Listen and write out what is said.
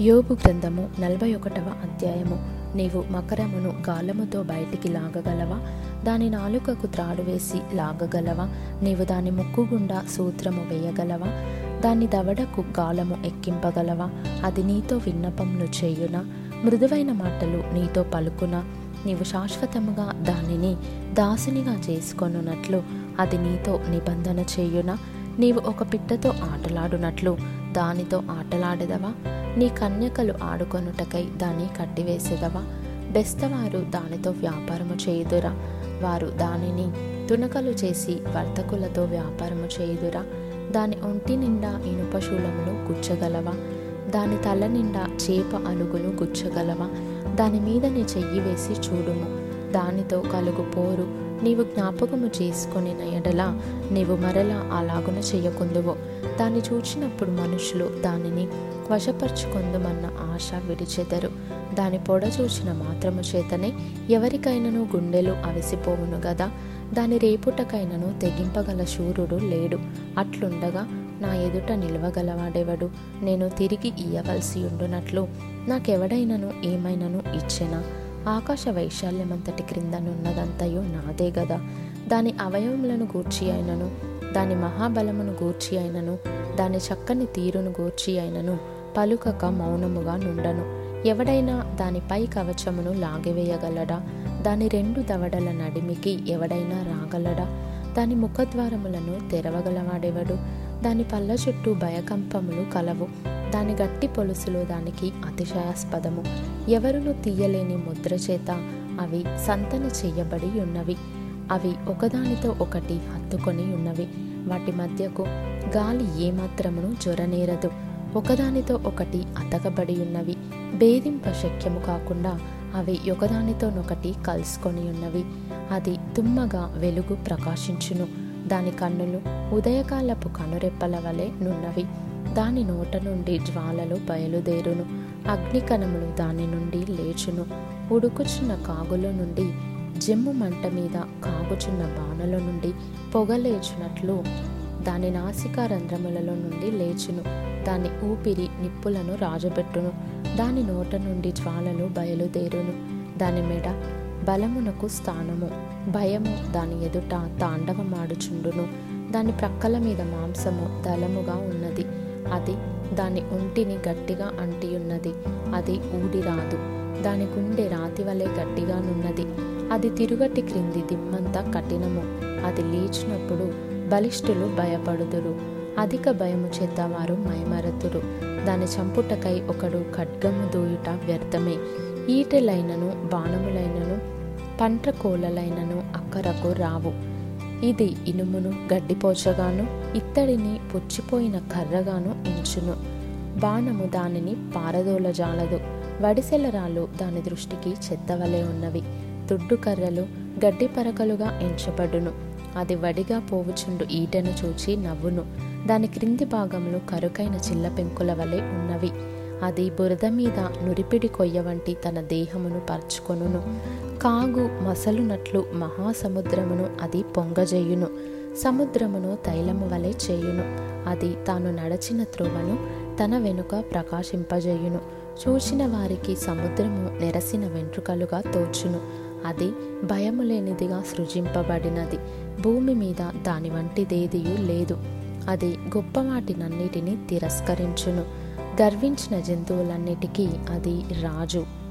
యోబు గ్రంథము నలభై ఒకటవ అధ్యాయము. నీవు మకరమును గాలముతో బయటికి లాగగలవా? దాని నాలుకకు త్రాడు వేసి లాగగలవా? నీవు దాని ముక్కు గుండా సూత్రము వేయగలవా? దాని దవడకు గాలము ఎక్కింపగలవా? అది నీతో విన్నపములు చేయునా? మృదువైన మాటలు నీతో పలుకునా? నీవు శాశ్వతముగా దానిని దాసునిగా చేసుకొనున్నట్లు అది నీతో నిబంధన చేయునా? నీవు ఒక పిట్టతో ఆటలాడునట్లు దానితో ఆటలాడెదవా? నీ కన్యకలు ఆడుకొనుటకై దాన్ని కట్టివేసేదవా? బెస్తవారు దానితో వ్యాపారము చేయుదురా. వారు దానిని తునకలు చేసి వర్తకులతో వ్యాపారము చేయుదురా. దాని ఒంటి నిండా ఇనుప శూలములు గుచ్చగలవా? దాని తల నిండా చేప అలుగులు గుచ్చగలవా? దాని మీద నీ చెయ్యి వేసి చూడుము. దానితో కలుగు పోరు నీవు జ్ఞాపకము చేసుకుని ఎడల నీవు మరలా అలాగున చేయకుందువు దాన్ని చూచినప్పుడు మనుషులు దానిని వశపరుచుకుందుమన్న ఆశ విడిచెదరు. దాని పొడ చూచిన మాత్రము చేతనే ఎవరికైనను గుండెలు అవిసిపోవును గదా. దాని రేపుటకైనను తెగింపగల శూరుడు లేడు. అట్లుండగా నా ఎదుట నిలవగలవాడెవడు? నేను తిరిగి ఇయ్యవలసి ఉండునట్లు నాకెవడైనను ఏమైనను ఇచ్చెనా? ఆకాశ వైశాల్యమంతటి క్రిందనున్నదంతయో నాదే గదా. దాని అవయవములను గూర్చి అయినను దాని మహాబలమును గూర్చి అయినను దాని చక్కని తీరును గూర్చి అయినను పలుకక మౌనముగా నుండను. ఎవడైనా దానిపై కవచమును లాగివేయగలడా? దాని రెండు దవడల నడిమికి ఎవడైనా రాగలడా? దాని ముఖద్వారములను తెరవగలవాడెవడు? దాని పళ్ళ చుట్టూ భయకంపములు కలవు. దాని గట్టి పొలుసులు దానికి అతిశయాస్పదము. ఎవరును తీయలేని ముద్ర చేత అవి సంతన చేయబడి ఉన్నవి. అవి ఒకదానితో ఒకటి హత్తుకొని ఉన్నవి. వాటి మధ్యకు గాలి ఏమాత్రమును జ్వరనేరదు ఒకదానితో ఒకటి అతకబడి ఉన్నవి. భేదింప శక్యము కాకుండా అవి ఒకదానితోనొకటి కలుసుకొని ఉన్నవి. అది తుమ్మగా వెలుగు ప్రకాశించును. దాని కన్నులు ఉదయకాలపు కనురెప్పల వలె నున్నవి. దాని నోట నుండి జ్వాలలు బయలుదేరును. అగ్నికణములు దాని నుండి లేచును. ఉడుకుచున్న కాగుల నుండి జమ్ము మంట మీద కాగుచున్న బాణల నుండి పొగలేచినట్లు దాని నాసికా రంధ్రములలో నుండి లేచును. దాని ఊపిరి నిప్పులను రాజబెట్టును. దాని నోట నుండి జ్వాలలు బయలుదేరును. దాని మెడ బలమునకు స్థానము. భయము దాని ఎదుట తాండవమాడుచుండును. దాని ప్రక్కల మీద మాంసము దళముగా ఉన్నది. అది దాని ఒంటిని గట్టిగా అంటియున్నది. అది ఊడిరాదు దాని గుండె రాతి వలె గట్టిగానున్నది అది తిరుగటి క్రింది దిమ్మంతా కఠినము. అది లేచినప్పుడు బలిష్ఠులు భయపడుదురు. అధిక భయము చేత వారు మైమరతురు. దాని చంపుటకై ఒకడు ఖడ్గము దూయుట వ్యర్థమే. ఈటెలైనను బాణములైనను పంట కోలలైనను అక్కరకు రావు. ఇది ఇనుమును గడ్డిపోచగాను ఇత్తడిని పుచ్చిపోయిన కర్రగాను ఎంచును బాణము దానిని పారదోల జాలదు. వడిసెలరాలు దాని దృష్టికి చెత్తవలే ఉన్నవి. దుడ్డు కర్రలు గడ్డి పరకలుగా ఎంచబడును. అది వడిగా పోవుచుండు. ఈటను చూచి నవ్వును. దాని క్రింది భాగంలో కరుకైన చిల్ల పెంకుల వలె ఉన్నవి. అది బురద మీద నురిపిడి కొయ్య వంటి తన దేహమును పరుచుకొనును. కాగు మసలునట్లు మహాసముద్రమును అది పొంగజేయును. సముద్రమును తైలము వలె చేయును. అది తాను నడచిన త్రోవను తన వెనుక ప్రకాశింపజేయును. చూసిన వారికి సముద్రము నెరసిన వెంట్రుకలుగా తోచును. అది భయము లేనిదిగా సృజింపబడినది. భూమి మీద దాని వంటిదేదియు లేదు. అది గొప్ప వాటినన్నిటినీ తిరస్కరించును. గర్వించిన జంతువులన్నిటికీ అది రాజు.